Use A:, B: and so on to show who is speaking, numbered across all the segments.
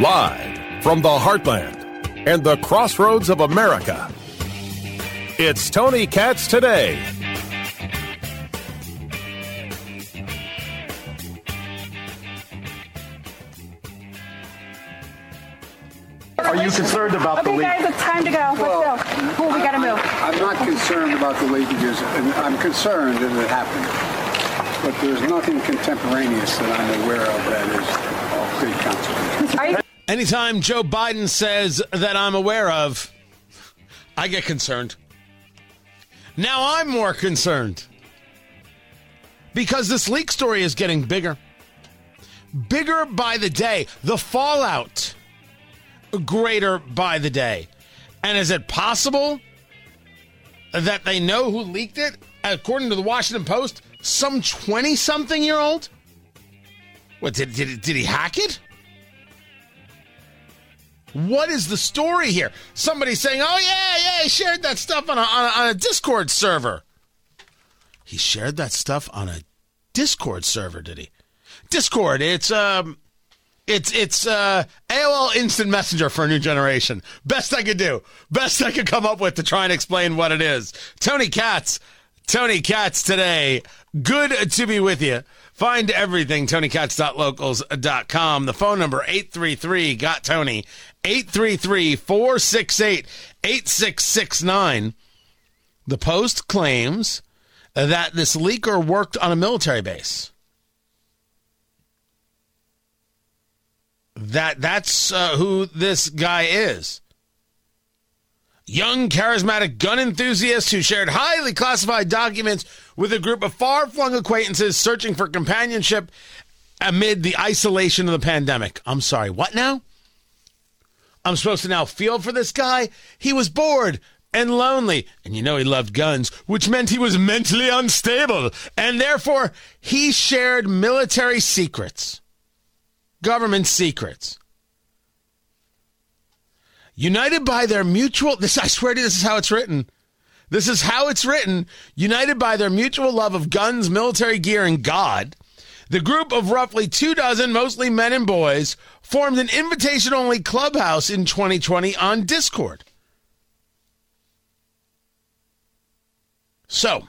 A: Live from the heartland and the crossroads of America, it's Tony Katz today.
B: Are you concerned about the
C: Okay,
B: leak?
C: guys, it's time to go. Let's go. Oh, we gotta move.
D: I'm not concerned about the leakages, and I'm concerned that it happened. But there's nothing contemporaneous that I'm aware of that is of big consequence.
C: Are you
E: Anytime Joe Biden says that I'm aware of, I get concerned. Now I'm more concerned because this leak story is getting bigger. Bigger by the day. The fallout greater by the day. And is it possible that they know who leaked it? According to the Washington Post, some 20 something year old? What, did, did, did he hack it? What is the story here? Somebody saying, "Oh yeah, yeah, he shared that stuff on a, on a, on a Discord server." He shared that stuff on a Discord server, did he? Discord, it's um, it's it's uh, AOL Instant Messenger for a new generation. Best I could do, best I could come up with to try and explain what it is. Tony Katz, Tony Katz today. Good to be with you. Find everything, tonykatz.locals.com. The phone number, 833-GOT-TONY, 833-468-8669. The Post claims that this leaker worked on a military base. That That's uh, who this guy is young, charismatic gun enthusiast who shared highly classified documents with a group of far flung acquaintances searching for companionship amid the isolation of the pandemic. I'm sorry, what now? I'm supposed to now feel for this guy? He was bored and lonely, and you know he loved guns, which meant he was mentally unstable, and therefore he shared military secrets, government secrets. United by their mutual this I swear to you, this is how it's written. This is how it's written. United by their mutual love of guns, military gear, and God, the group of roughly two dozen, mostly men and boys, formed an invitation only clubhouse in 2020 on Discord. So,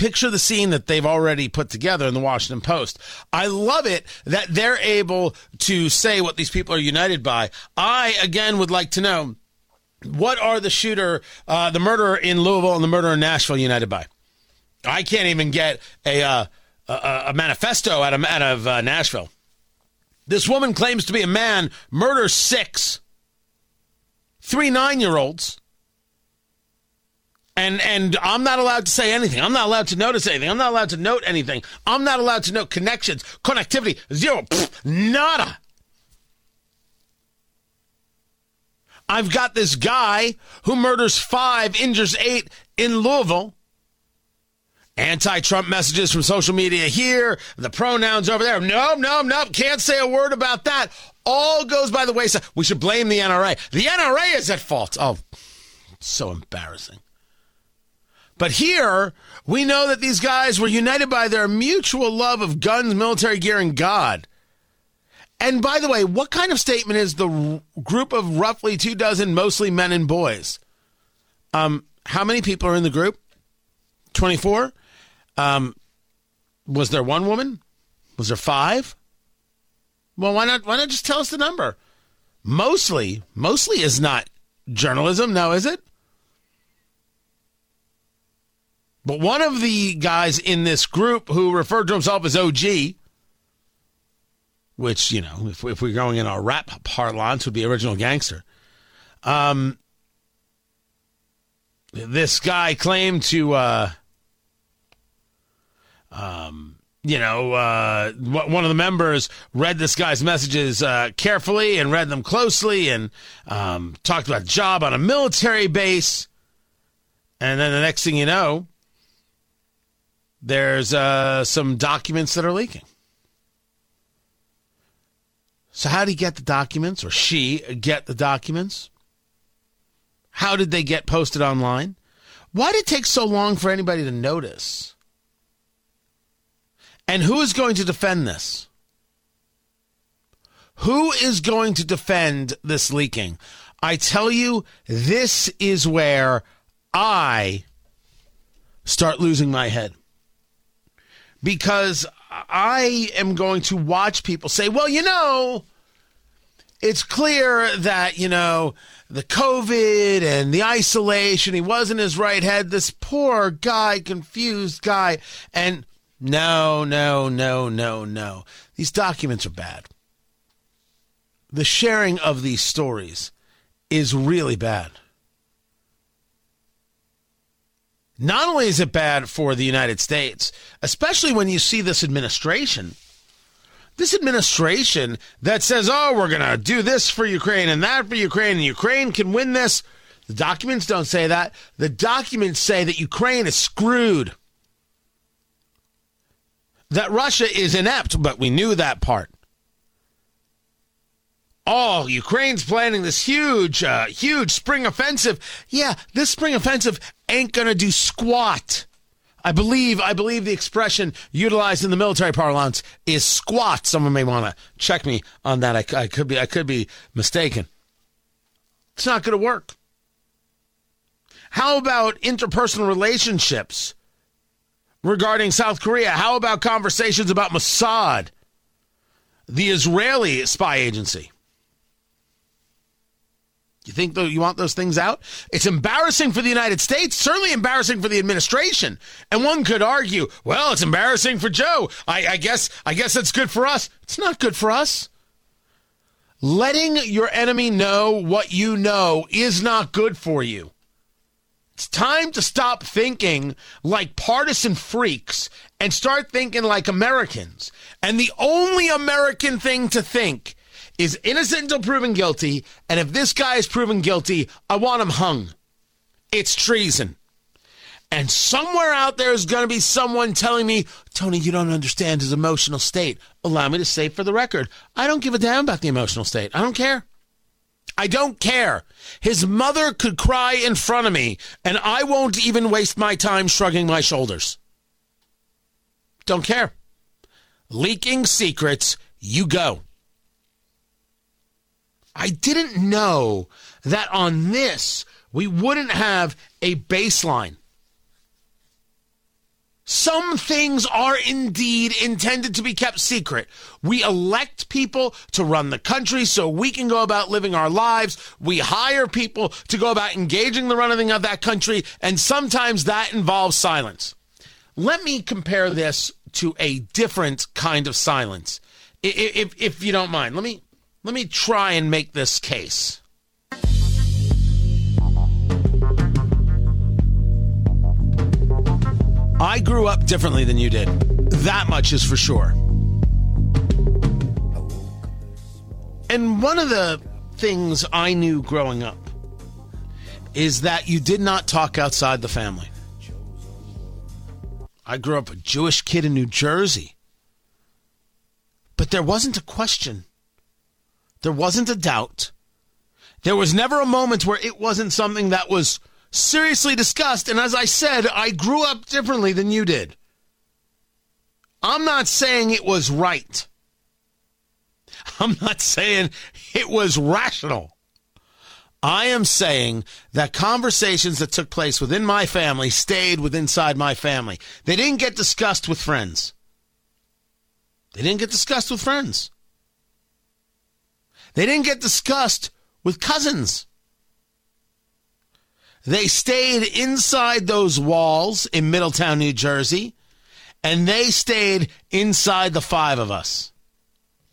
E: picture the scene that they've already put together in the Washington Post. I love it that they're able to say what these people are united by. I, again, would like to know what are the shooter, uh, the murderer in Louisville and the murderer in Nashville united by? I can't even get a, uh, a, a, manifesto out of, out of uh, Nashville. This woman claims to be a man, murders six, three nine year olds and and I'm not allowed to say anything. I'm not allowed to notice anything. I'm not allowed to note anything. I'm not allowed to note connections, connectivity, zero, pfft, nada. I've got this guy who murders five, injures eight in Louisville. Anti Trump messages from social media here, the pronouns over there. No, no, no, can't say a word about that. All goes by the wayside. We should blame the NRA. The NRA is at fault. Oh, so embarrassing. But here, we know that these guys were united by their mutual love of guns, military gear, and God. And by the way, what kind of statement is the group of roughly two dozen, mostly men and boys? Um, how many people are in the group? 24? Um, was there one woman? Was there five? Well, why not? Why not just tell us the number? Mostly, mostly is not journalism, now is it? But one of the guys in this group who referred to himself as OG, which, you know, if, if we're going in our rap parlance, would be original gangster. Um, this guy claimed to, uh, um, you know, uh, one of the members read this guy's messages uh, carefully and read them closely and um, talked about job on a military base. And then the next thing you know, there's uh, some documents that are leaking. So, how did he get the documents, or she get the documents? How did they get posted online? Why did it take so long for anybody to notice? And who is going to defend this? Who is going to defend this leaking? I tell you, this is where I start losing my head. Because I am going to watch people say, well, you know, it's clear that, you know, the COVID and the isolation, he wasn't his right head. This poor guy, confused guy. And no, no, no, no, no. These documents are bad. The sharing of these stories is really bad. Not only is it bad for the United States, especially when you see this administration this administration that says, oh, we're going to do this for Ukraine and that for Ukraine, and Ukraine can win this. The documents don't say that. The documents say that Ukraine is screwed. That Russia is inept, but we knew that part. Oh, Ukraine's planning this huge, uh, huge spring offensive. Yeah, this spring offensive ain't going to do squat. I believe I believe the expression utilized in the military parlance is squat. Someone may want to check me on that. I, I could be I could be mistaken. It's not going to work. How about interpersonal relationships regarding South Korea? How about conversations about Mossad, the Israeli spy agency? You think you want those things out? It's embarrassing for the United States, certainly embarrassing for the administration. And one could argue, well, it's embarrassing for Joe. I, I guess I guess it's good for us. It's not good for us. Letting your enemy know what you know is not good for you. It's time to stop thinking like partisan freaks and start thinking like Americans. And the only American thing to think is innocent until proven guilty. And if this guy is proven guilty, I want him hung. It's treason. And somewhere out there is going to be someone telling me, Tony, you don't understand his emotional state. Allow me to say for the record, I don't give a damn about the emotional state. I don't care. I don't care. His mother could cry in front of me, and I won't even waste my time shrugging my shoulders. Don't care. Leaking secrets, you go. I didn't know that on this we wouldn't have a baseline. Some things are indeed intended to be kept secret. We elect people to run the country so we can go about living our lives. We hire people to go about engaging the running of that country, and sometimes that involves silence. Let me compare this to a different kind of silence, if, if, if you don't mind. Let me let me try and make this case. I grew up differently than you did. That much is for sure. And one of the things I knew growing up is that you did not talk outside the family. I grew up a Jewish kid in New Jersey. But there wasn't a question there wasn't a doubt. There was never a moment where it wasn't something that was seriously discussed. And as I said, I grew up differently than you did. I'm not saying it was right. I'm not saying it was rational. I am saying that conversations that took place within my family stayed within inside my family. They didn't get discussed with friends. They didn't get discussed with friends. They didn't get discussed with cousins. They stayed inside those walls in Middletown, New Jersey, and they stayed inside the five of us.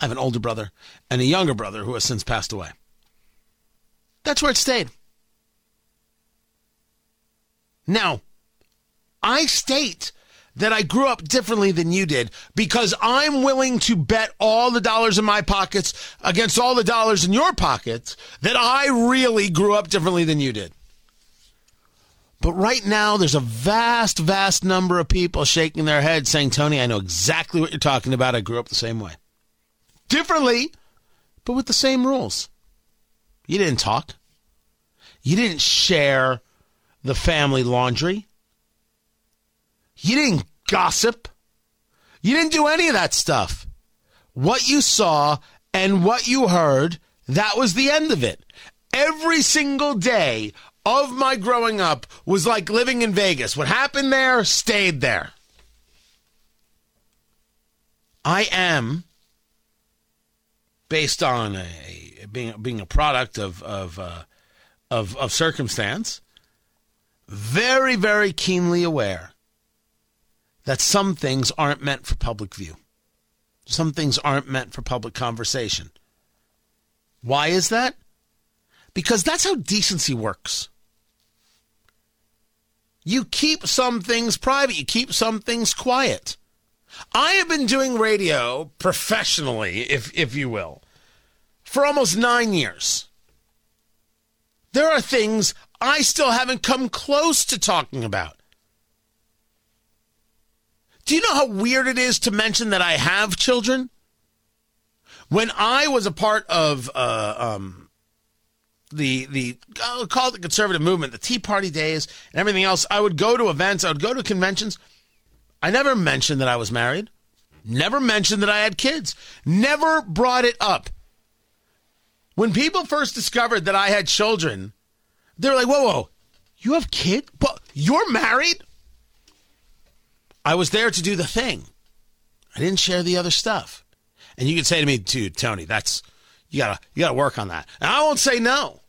E: I have an older brother and a younger brother who has since passed away. That's where it stayed. Now, I state that I grew up differently than you did because I'm willing to bet all the dollars in my pockets against all the dollars in your pockets that I really grew up differently than you did. But right now, there's a vast, vast number of people shaking their heads saying, Tony, I know exactly what you're talking about. I grew up the same way. Differently, but with the same rules. You didn't talk, you didn't share the family laundry. You didn't gossip. You didn't do any of that stuff. What you saw And what you heard, that was the end of it. Every single day of my growing up was like living in Vegas. What happened there stayed there. I am, based on a, being being a product of of, uh, of of circumstance, very very keenly aware that some things aren't meant for public view. Some things aren't meant for public conversation. Why is that? Because that's how decency works. You keep some things private, you keep some things quiet. I have been doing radio professionally, if if you will, for almost 9 years. There are things I still haven't come close to talking about. Do you know how weird it is to mention that I have children? When I was a part of uh, um, the the call it the conservative movement, the Tea Party days, and everything else, I would go to events, I would go to conventions. I never mentioned that I was married. Never mentioned that I had kids. Never brought it up. When people first discovered that I had children, they were like, "Whoa, whoa, you have kids? But you're married?" I was there to do the thing. I didn't share the other stuff. And you can say to me, dude, Tony, that's you gotta you gotta work on that. And I won't say no.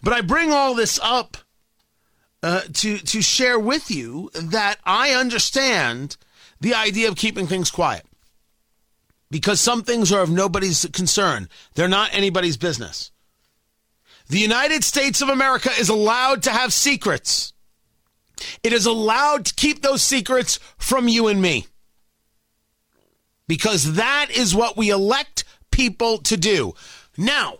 E: But I bring all this up uh, to to share with you that I understand the idea of keeping things quiet. Because some things are of nobody's concern. They're not anybody's business. The United States of America is allowed to have secrets. It is allowed to keep those secrets from you and me. Because that is what we elect people to do. Now,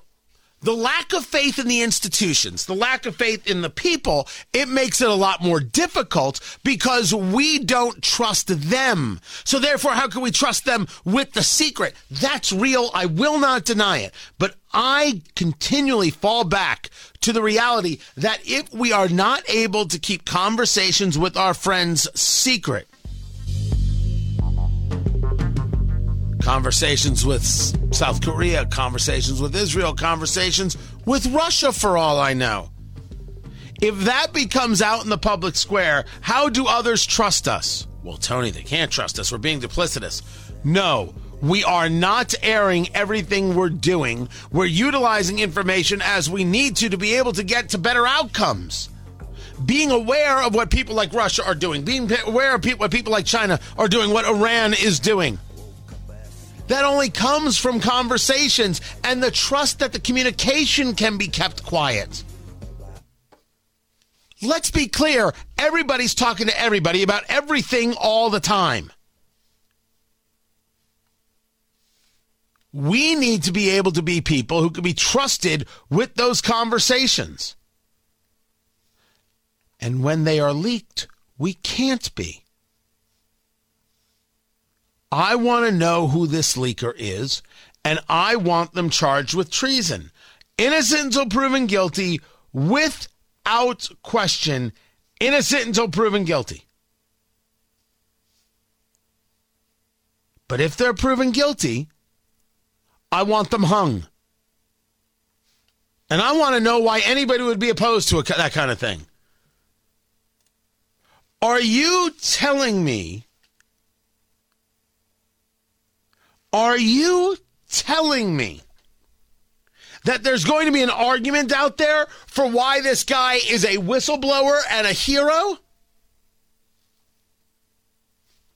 E: the lack of faith in the institutions, the lack of faith in the people, it makes it a lot more difficult because we don't trust them. So therefore, how can we trust them with the secret? That's real. I will not deny it. But I continually fall back to the reality that if we are not able to keep conversations with our friends secret, conversations with South Korea, conversations with Israel, conversations with Russia, for all I know. If that becomes out in the public square, how do others trust us? Well, Tony, they can't trust us. We're being duplicitous. No, we are not airing everything we're doing. We're utilizing information as we need to to be able to get to better outcomes. Being aware of what people like Russia are doing, being aware of what people like China are doing, what Iran is doing. That only comes from conversations and the trust that the communication can be kept quiet. Let's be clear everybody's talking to everybody about everything all the time. We need to be able to be people who can be trusted with those conversations. And when they are leaked, we can't be. I want to know who this leaker is, and I want them charged with treason. Innocent until proven guilty, without question. Innocent until proven guilty. But if they're proven guilty, I want them hung. And I want to know why anybody would be opposed to a, that kind of thing. Are you telling me Are you telling me that there's going to be an argument out there for why this guy is a whistleblower and a hero?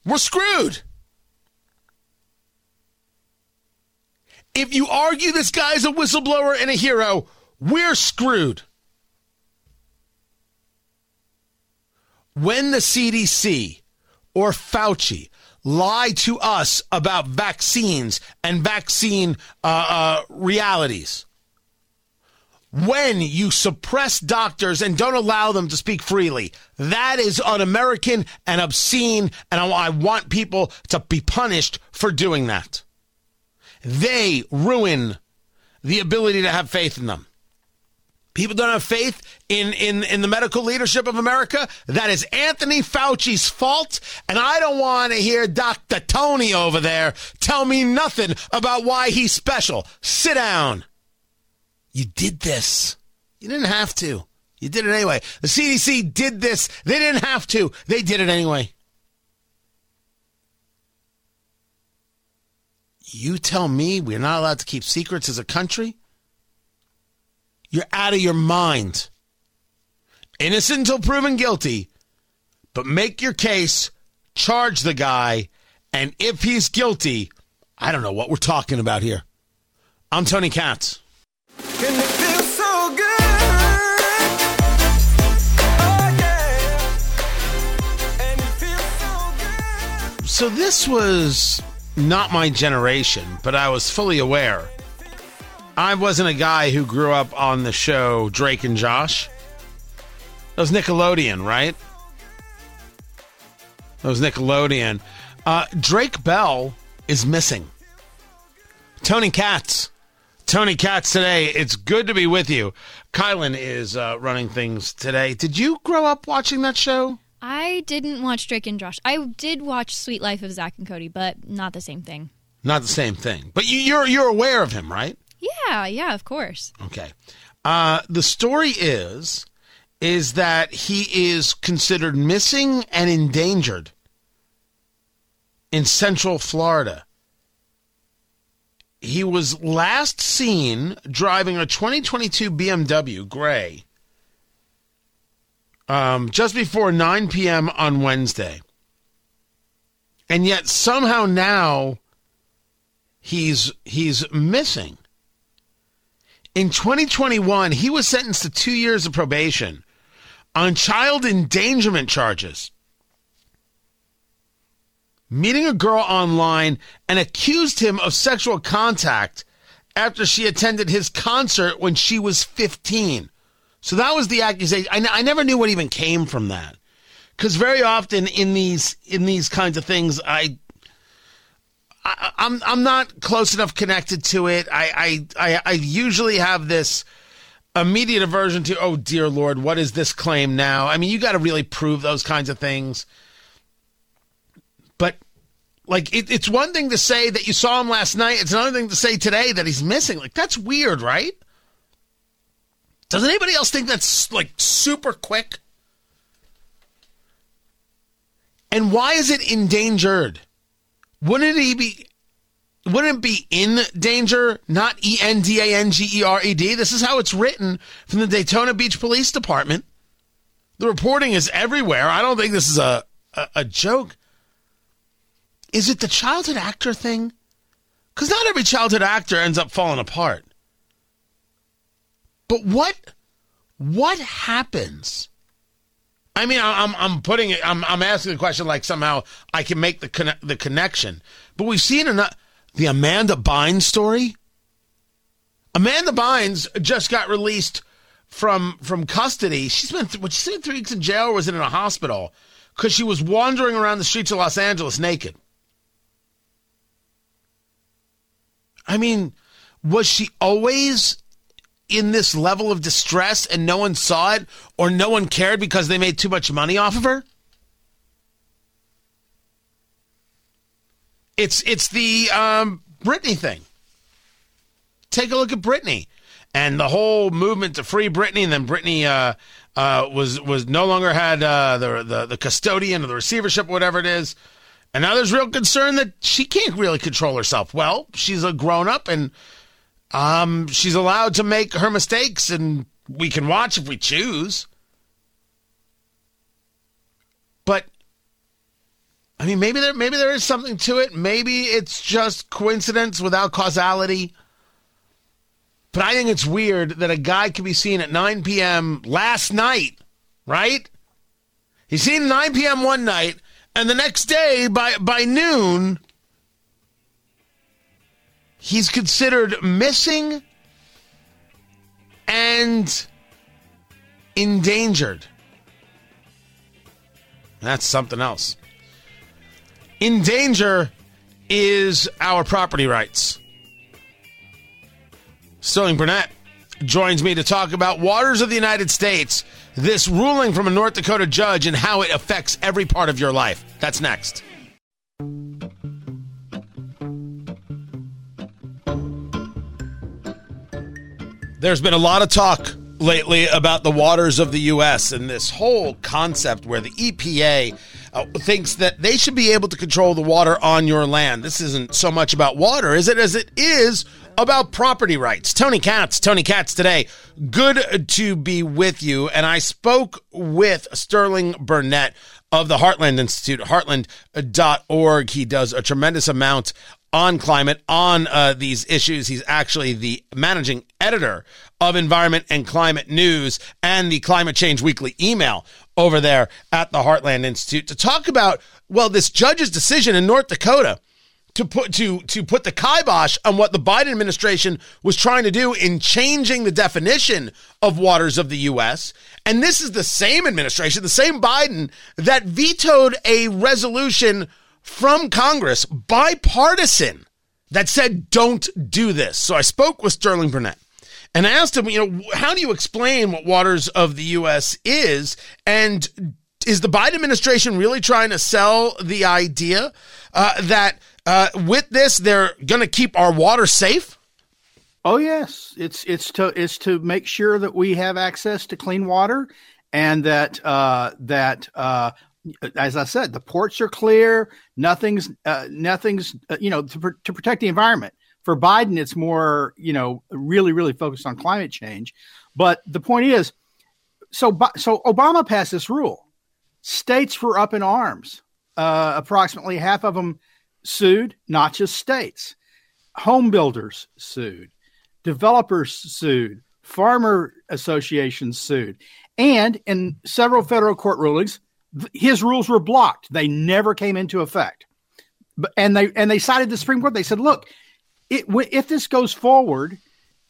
E: We're screwed. If you argue this guy's a whistleblower and a hero, we're screwed. When the CDC or Fauci lie to us about vaccines and vaccine uh, uh, realities. When you suppress doctors and don't allow them to speak freely, that is un American and obscene, and I, I want people to be punished for doing that. They ruin the ability to have faith in them People don't have faith in, in, in the medical leadership of America. That is Anthony Fauci's fault. And I don't want to hear Dr. Tony over there tell me nothing about why he's special. Sit down. You did this. You didn't have to. You did it anyway. The CDC did this. They didn't have to. They did it anyway. You tell me we're not allowed to keep secrets as a country? You're out of your mind. Innocent until proven guilty, but make your case, charge the guy, and if he's guilty, I don't know what we're talking about here. I'm Tony Katz. So this was not my generation, but I was fully aware. I wasn't a guy who grew up on the show Drake and Josh. That was Nickelodeon, right? That was Nickelodeon. Uh, Drake Bell is missing. Tony Katz. Tony Katz today. It's good to be with you. Kylan is uh, running things today. Did you grow up watching that show?
F: I didn't watch Drake and Josh. I did watch Suite Life of Zack and Cody, but not the same thing.
E: Not the same thing. But you, you're you're aware of him, right?
F: Yeah, yeah, of course.
E: Okay. Uh, the story is is that he is considered missing and endangered in Central Florida. He was last seen driving a 2022 BMW gray um, just before 9 p.m. on Wednesday. And yet somehow now he's he's missing. In 2021, he was sentenced to two years of probation on child endangerment charges. Meeting a girl online and accused him of sexual contact after she attended his concert when she was 15. So that was the accusation. I, I never knew what even came from that, because very often in these in these kinds of things, I, I I'm I'm not close enough connected to it. I I I, I usually have this immediate aversion to oh dear lord what is this claim now? I mean you got to really prove those kinds of things. But like it, it's one thing to say that you saw him last night. It's another thing to say today that he's missing. Like that's weird right does anybody else think that's like super quick? And why is it endangered? Wouldn't he be wouldn't it be in danger, not E N D A N G E R E D? This is how it's written from the Daytona Beach Police Department. The reporting is everywhere. I don't think this is a, a, a joke. Is it the childhood actor thing? Because not every childhood actor ends up falling apart. But what what happens? I mean, I'm I'm putting it. I'm I'm asking the question like somehow I can make the conne- the connection. But we've seen enough. The Amanda Bynes story. Amanda Bynes just got released from from custody. She's been th- what she spent three weeks in jail or was it in a hospital because she was wandering around the streets of Los Angeles naked. I mean, was she always in this level of distress and no one saw it or no one cared because they made too much money off of her? It's it's the um, Britney thing. Take a look at Britney and the whole movement to free Britney, and then Britney uh, uh, was was no longer had uh, the, the the custodian or the receivership, whatever it is. And now there's real concern that she can't really control herself. Well, she's a grown up and um, she's allowed to make her mistakes, and we can watch if we choose. But I mean, maybe there maybe there is something to it. Maybe it's just coincidence without causality. But I think it's weird that a guy could be seen at 9 p.m. last night, right? He's seen at 9 p.m. one night, and the next day by by noon, he's considered missing and endangered. That's something else. In danger is our property rights. Sterling Burnett joins me to talk about waters of the United States, this ruling from a North Dakota judge, and how it affects every part of your life. That's next. There's been a lot of talk lately about the waters of the U.S. and this whole concept where the EPA uh, thinks that they should be able to control the water on your land. This isn't so much about water, is it, as it is about property rights. Tony Katz, Tony Katz today. Good to be with you. And I spoke with Sterling Burnett of the Heartland Institute, heartland.org. He does a tremendous amount on climate, on uh, these issues. He's actually the managing editor of Environment and Climate News and the Climate Change Weekly email over there at the Heartland Institute to talk about, well, this judge's decision in North Dakota to put to to put the kibosh on what the Biden administration was trying to do in changing the definition of waters of the US. And this is the same administration, the same Biden that vetoed a resolution from Congress, bipartisan, that said don't do this. So I spoke with Sterling Burnett. And I asked him, you know, how do you explain what waters of the U.S. is? And is the Biden administration really trying to sell the idea uh, that uh, with this they're going to keep our water safe?
G: Oh yes, it's it's to it's to make sure that we have access to clean water, and that uh, that uh, as I said, the ports are clear. Nothing's uh, nothing's uh, you know to, to protect the environment. For Biden, it's more you know really really focused on climate change. But the point is, so so Obama passed this rule. States were up in arms. Uh, approximately half of them sued, not just states. Home builders sued, developers sued, farmer associations sued, and in several federal court rulings, his rules were blocked. They never came into effect. And they and they cited the Supreme Court. They said, "Look, it, if this goes forward,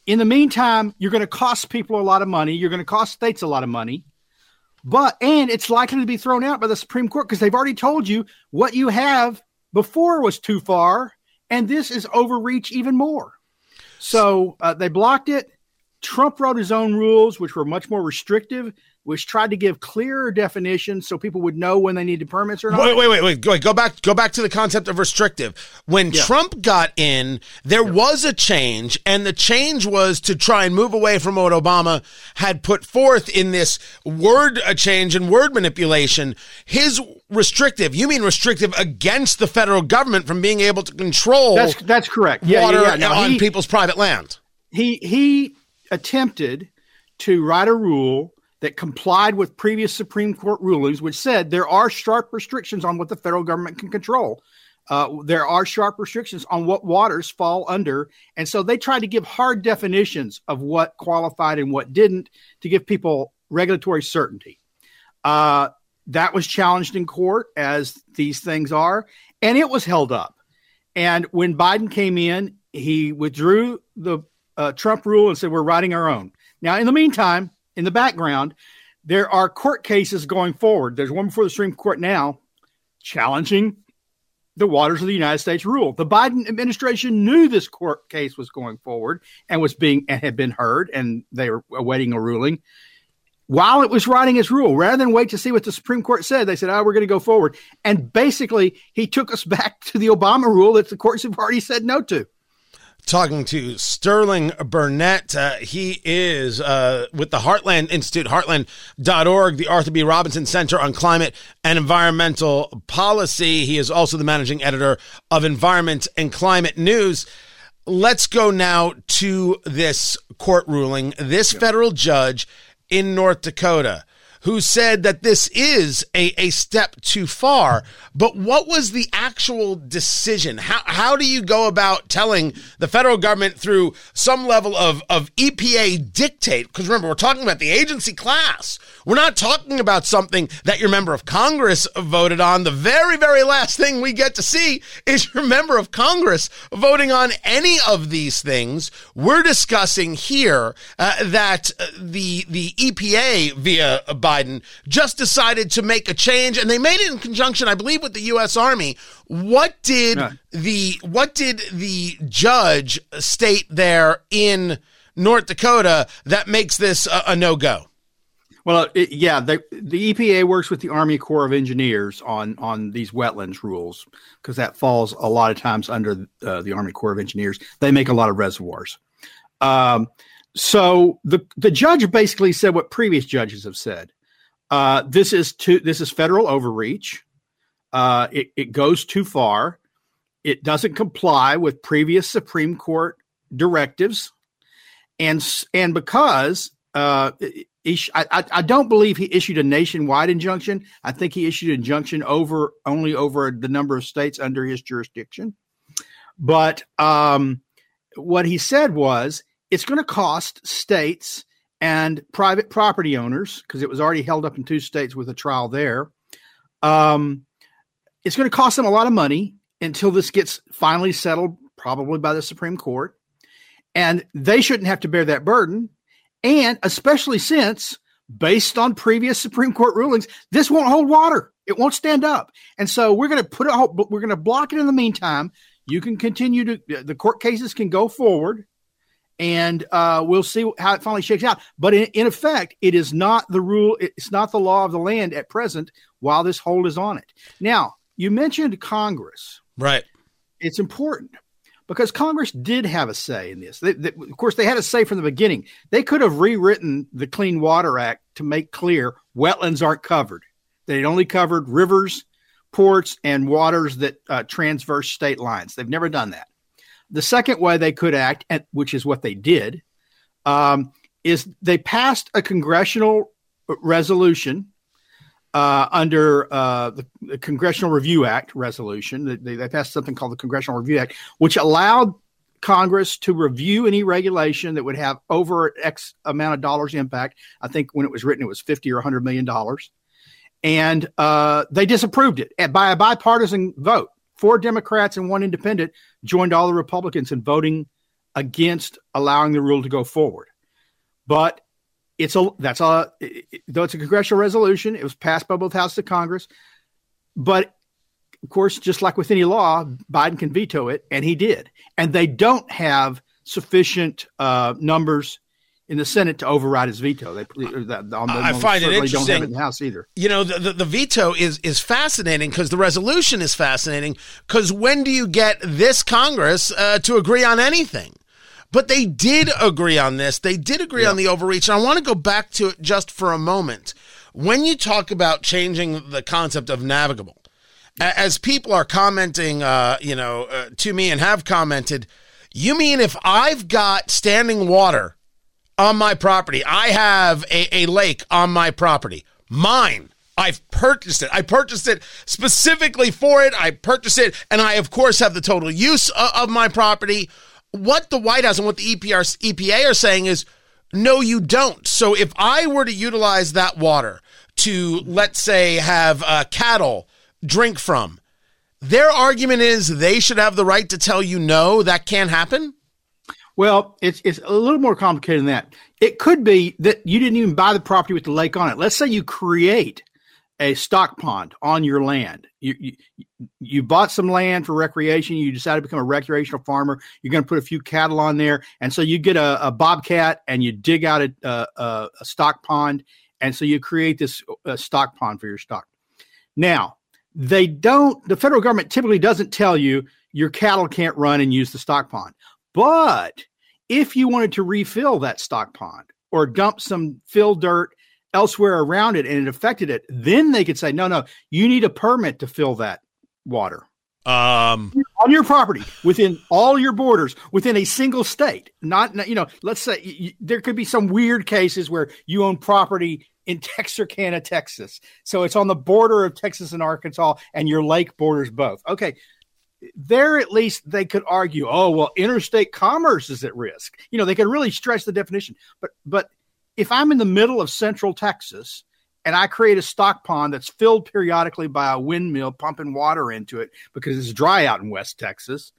G: in the meantime, you're going to cost people a lot of money. You're going to cost states a lot of money, but and it's likely to be thrown out by the Supreme Court because they've already told you what you have before was too far, and this is overreach even more. So uh, they blocked it. Trump wrote his own rules, which were much more restrictive, which tried to give clearer definitions so people would know when they needed permits or not.
E: Wait, wait, wait, wait. Go, go back, go back to the concept of restrictive. When yeah. Trump got in, there yeah. was a change, and the change was to try and move away from what Obama had put forth in this word a change and word manipulation. His restrictive, you mean restrictive against the federal government from being able to control
G: that's that's correct.
E: Water
G: yeah, yeah,
E: on he, people's private land.
G: He he attempted to write a rule that complied with previous Supreme Court rulings, which said there are sharp restrictions on what the federal government can control. Uh, there are sharp restrictions on what waters fall under. And so they tried to give hard definitions of what qualified and what didn't to give people regulatory certainty. Uh, that was challenged in court, as these things are, and it was held up. And when Biden came in, he withdrew the uh, Trump rule and said, We're writing our own. Now, in the meantime, in the background, there are court cases going forward. There's one before the Supreme Court now challenging the waters of the United States rule. The Biden administration knew this court case was going forward and was being and had been heard, and they were awaiting a ruling. While it was writing its rule, rather than wait to see what the Supreme Court said, they said, "Oh, we're going to go forward." And basically, he took us back to the Obama rule that the courts have already said no to
E: talking to Sterling Burnett. Uh, he is uh, with the Heartland Institute, heartland.org, the Arthur B. Robinson Center on Climate and Environmental Policy. He is also the managing editor of Environment and Climate News. Let's go now to this court ruling. This federal judge in North Dakota who said that this is a, a step too far. But what was the actual decision? How, how do you go about telling the federal government through some level of, of EPA dictate? Because remember, we're talking about the agency class. We're not talking about something that your member of Congress voted on. The very, very last thing we get to see is your member of Congress voting on any of these things. We're discussing here uh, that uh, the, the EPA via Biden just decided to make a change, and they made it in conjunction, I believe, with the U.S. Army. What did yeah. the what did the judge state there in North Dakota that makes this a, a no go?
G: Well, it, yeah, the the EPA works with the Army Corps of Engineers on on these wetlands rules because that falls a lot of times under uh, the Army Corps of Engineers. They make a lot of reservoirs. Um, so the the judge basically said what previous judges have said. Uh, this is too this is federal overreach. Uh, it, it goes too far. It doesn't comply with previous Supreme Court directives, and and because uh, I, I don't believe he issued a nationwide injunction. I think he issued an injunction over only over the number of states under his jurisdiction. But um, what he said was it's going to cost states and private property owners because it was already held up in two states with a trial there. Um, it's going to cost them a lot of money until this gets finally settled, probably by the Supreme Court, and they shouldn't have to bear that burden and especially since, based on previous Supreme Court rulings, this won't hold water. It won't stand up. And so we're going to put it, we're going to block it in the meantime. You can continue to, the court cases can go forward and uh, we'll see how it finally shakes out. But in, in, effect, it is not the rule, it's not the law of the land at present while this hold is on it. Now, you mentioned Congress.
E: Right.
G: It's important because Congress did have a say in this. They, they, of course, they had a say from the beginning. They could have rewritten the Clean Water Act to make clear wetlands aren't covered. They only covered rivers, ports, and waters that uh, transverse state lines. They've never done that. The second way they could act, which is what they did, um, is they passed a congressional resolution uh, under uh, the, the, Congressional Review Act resolution. They, they, passed something called the Congressional Review Act, which allowed Congress to review any regulation that would have over X amount of dollars impact. I think when it was written, it was 50 or 100 million dollars. And uh, they disapproved it by a bipartisan vote. Four Democrats and one independent joined all the Republicans in voting against allowing the rule to go forward. But it's a that's a though it's a congressional resolution. It was passed by both houses of Congress, but of course, just like with any law, Biden can veto it, and he did. And they don't have sufficient uh, numbers in the Senate to override his veto. They,
E: the, I find it interesting. Don't have
G: it in the House either.
E: You know, the, the, the veto is is fascinating because the resolution is fascinating. Because when do you get this Congress uh, to agree on anything? But they did agree on this. They did agree yeah. on the overreach. And I want to go back to it just for a moment. When you talk about changing the concept of navigable, as people are commenting, uh, you know, uh, to me and have commented, you mean if I've got standing water on my property, I have a, a lake on my property, mine. I've purchased it. I purchased it specifically for it. I purchased it, and I, of course, have the total use of, of my property what the White House and what the EPR, EPA are saying is, no, you don't. So if I were to utilize that water to, let's say, have uh, cattle drink from, their argument is they should have the right to tell you no, that can't happen.
G: Well, it's it's a little more complicated than that. It could be that you didn't even buy the property with the lake on it. Let's say you create a stock pond on your land. You, you, you bought some land for recreation. You decided to become a recreational farmer. You're going to put a few cattle on there, and so you get a, a bobcat and you dig out a, a, a, stock pond, and so you create this uh, stock pond for your stock. Now they don't. The federal government typically doesn't tell you your cattle can't run and use the stock pond, but if you wanted to refill that stock pond or dump some fill dirt elsewhere around it and it affected it, then they could say, no, no, you need a permit to fill that water.
E: Um,
G: on your property, within all your borders, within a single state. Not, you know, let's say you, there could be some weird cases where you own property in Texarkana, Texas. So it's on the border of Texas and Arkansas, and your lake borders both. Okay. There, at least they could argue, oh, well, interstate commerce is at risk. You know, they could really stretch the definition. But, but if I'm in the middle of central Texas and I create a stock pond that's filled periodically by a windmill pumping water into it because it's dry out in West Texas,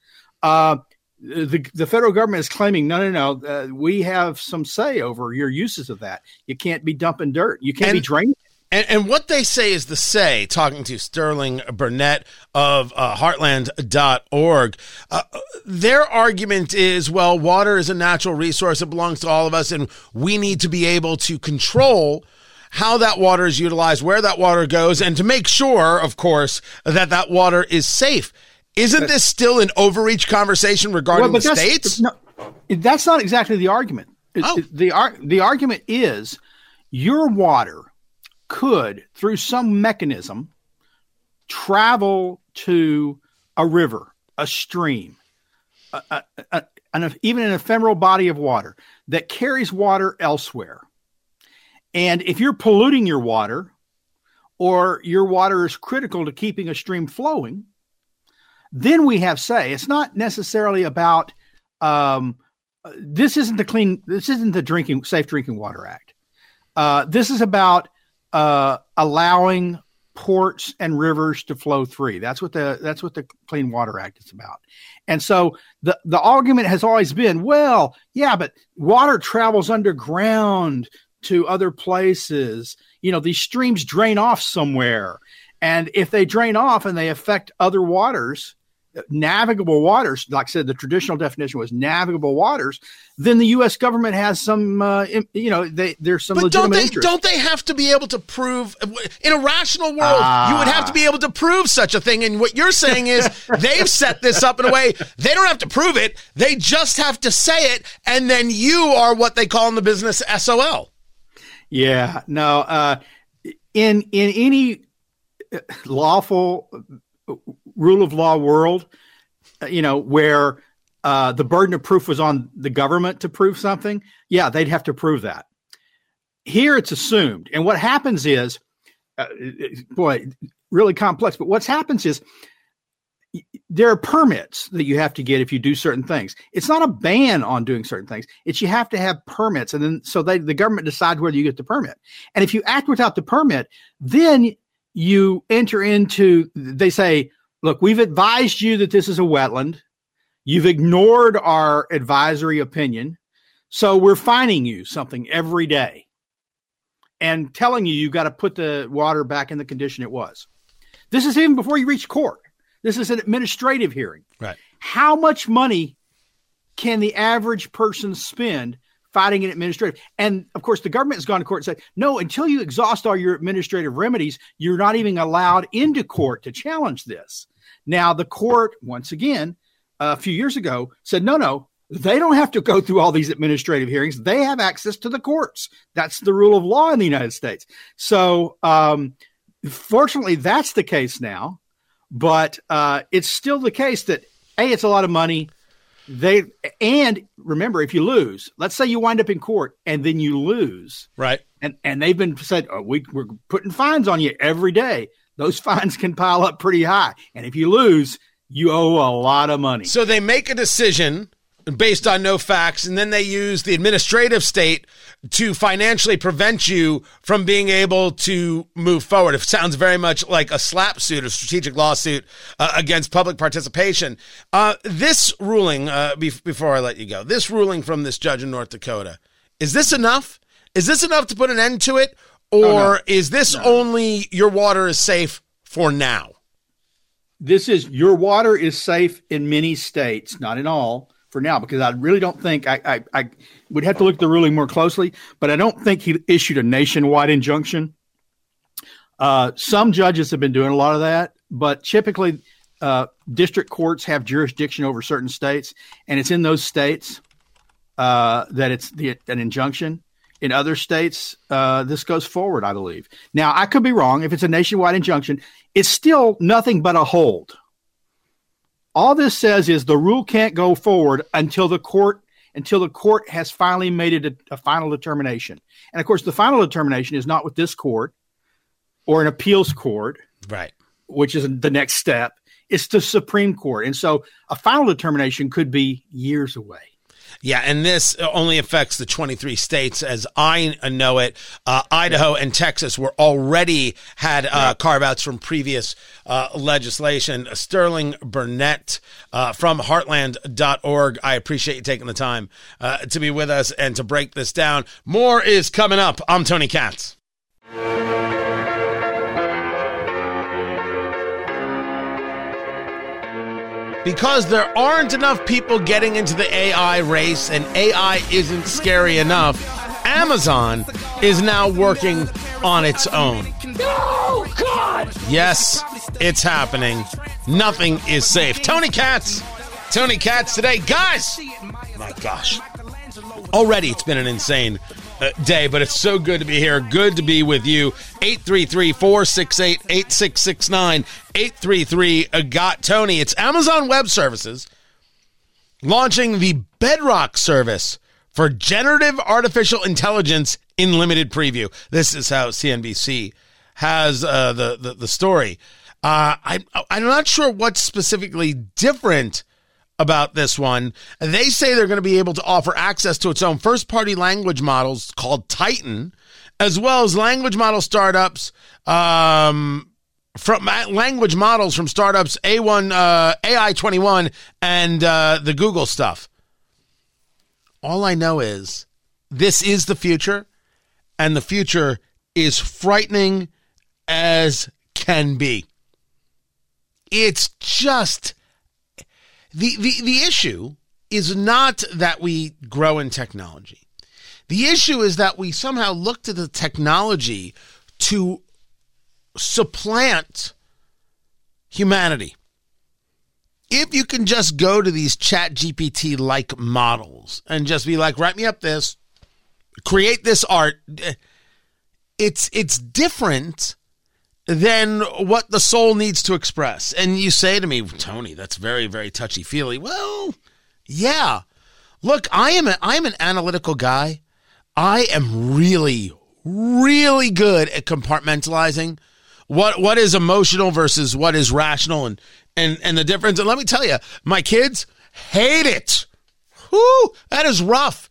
G: uh, the, the federal government is claiming no, no, no. Uh, we have some say over your uses of that. You can't be dumping dirt. You can't and, be draining.
E: And, and what they say is the say, talking to Sterling Burnett of uh, heartland.org. Uh, their argument is well, water is a natural resource. It belongs to all of us, and we need to be able to control how that water is utilized, where that water goes, and to make sure, of course, that that water is safe. Isn't this still an overreach conversation regarding
G: Well,
E: the states?
G: No, that's not exactly the argument. It-
E: Oh.
G: it- the the argument is your water could, through some mechanism, travel to a river, a stream, a, a, an, even an ephemeral body of water that carries water elsewhere. And if you're polluting your water, or your water is critical to keeping a stream flowing, then we have say. It's not necessarily about um, this isn't the clean. This isn't the drinking safe drinking water act. Uh, this is about uh, allowing ports and rivers to flow free. That's what the that's what the Clean Water Act is about. And so the the argument has always been, well, yeah, but water travels underground to other places. You know, these streams drain off somewhere, and if they drain off and they affect other waters, navigable waters, like I said, the traditional definition was navigable waters, then the U.S. government has some, uh, you know, they, there's some
E: But don't
G: legitimate
E: they
G: interest.
E: don't they have to be able to prove in a rational world you would have to be able to prove such a thing and what you're saying is they've set this up in a way they don't have to prove it they just have to say it and then you are what they call in the business SOL
G: Yeah, no. Uh, in in any uh, lawful uh, rule of law world, uh, you know, where uh, the burden of proof was on the government to prove something, yeah, they'd have to prove that. Here, it's assumed, and what happens is, uh, boy, really complex. But what happens is there are permits that you have to get if you do certain things. It's not a ban on doing certain things. It's you have to have permits, and then so they the government decides whether you get the permit. And if you act without the permit, then you enter into. They say, "Look, we've advised you that this is a wetland. You've ignored our advisory opinion, so we're fining you something every day, and telling you you've got to put the water back in the condition it was." This is even before you reach court. This is an administrative hearing.
E: right
G: How much money can the average person spend fighting an administrative? And of course, the government has gone to court and said, no, until you exhaust all your administrative remedies, you're not even allowed into court to challenge this. Now, the court, once again, a few years ago said, no, no, they don't have to go through all these administrative hearings. They have access to the courts. That's the rule of law in the United States. So, um, fortunately, that's the case now but uh, it's still the case that a it's a lot of money. They and remember if you lose, let's say you wind up in court and then you lose,
E: right
G: and and they've been said oh, we we're putting fines on you every day. Those fines can pile up pretty high, and if you lose, you owe a lot of money.
E: so they make a decision based on no facts and then they use the administrative state to financially prevent you from being able to move forward. It sounds very much like a SLAPP suit a strategic lawsuit uh, against public participation. Uh, this ruling uh, be- before i let you go this ruling from this judge in north dakota is this enough? Is this enough to put an end to it? Or is this only your water is safe for now?
G: This is your water is safe in many states, not in all for now, because I really don't think I, I, I would have to look at the ruling more closely, but I don't think he issued a nationwide injunction. Uh, some judges have been doing a lot of that, but typically uh, district courts have jurisdiction over certain states, and it's in those states uh, that it's the, an injunction. In other states, uh, this goes forward, I believe. Now, I could be wrong. If it's a nationwide injunction, it's still nothing but a hold. All this says is the rule can't go forward until the court until the court has finally made it a, a final determination. And of course, the final determination is not with this court or an appeals court,
E: right
G: which is the next step. It's the Supreme Court, and so a final determination could be years away.
E: Yeah, and this only affects the 23 states as I know it. Uh, Idaho and Texas were already had uh, carve outs from previous uh, legislation. Sterling Burnett uh, from heartland.org. I appreciate you taking the time uh, to be with us and to break this down. More is coming up. I'm Tony Katz. Because there aren't enough people getting into the AI race and AI isn't scary enough, Amazon is now working on its own.
B: No, God!
E: Yes, it's happening. Nothing is safe. Tony Katz. Tony Katz today. Guys, my gosh. Already it's been an insane day, but it's so good to be here. Good to be with you. 833 468 8669. 833 Got Tony. It's Amazon Web Services launching the Bedrock service for generative artificial intelligence in limited preview. This is how CNBC has uh, the, the, the story. Uh, I, I'm not sure what's specifically different about this one. They say they're going to be able to offer access to its own first party language models called Titan, as well as language model startups, um, from language models from startups A1, uh, AI21, and uh, the Google stuff. All I know is this is the future, and the future is frightening as can be. It's just the, the, the issue is not that we grow in technology. The issue is that we somehow look to the technology to supplant humanity. If you can just go to these ChatGPT like models and just be like, write me up this, create this art, it's it's different than what the soul needs to express. And you say to me, Tony, that's very, very touchy feely. Well, yeah. Look, I am a, I am an analytical guy. I am really, really good at compartmentalizing what what is emotional versus what is rational and and and the difference. And let me tell you, my kids hate it. Whoo, that is rough.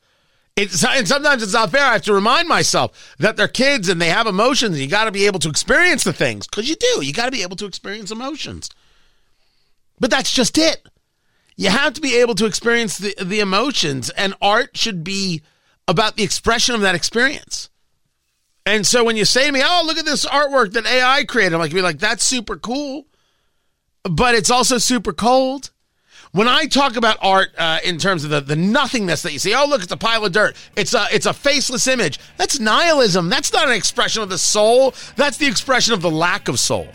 E: It's, and sometimes it's not fair. I have to remind myself that they're kids and they have emotions. You got to be able to experience the things because you do. You got to be able to experience emotions. But that's just it. You have to be able to experience the, the emotions, and art should be about the expression of that experience. And so when you say to me, "Oh, look at this artwork that AI created," I'm like, "Be like, that's super cool," but it's also super cold when I talk about art uh, in terms of the, the nothingness that you see, oh look, it's a pile of dirt. It's a it's a faceless image. That's nihilism. That's not an expression of the soul. That's the expression of the lack of soul.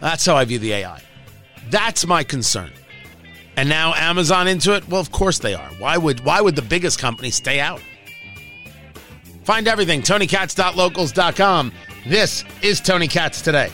E: That's how I view the AI. That's my concern. And now Amazon into it? Well, of course they are. Why would why would the biggest company stay out? Find everything TonyKatz.locals.com. This is Tony Katz today.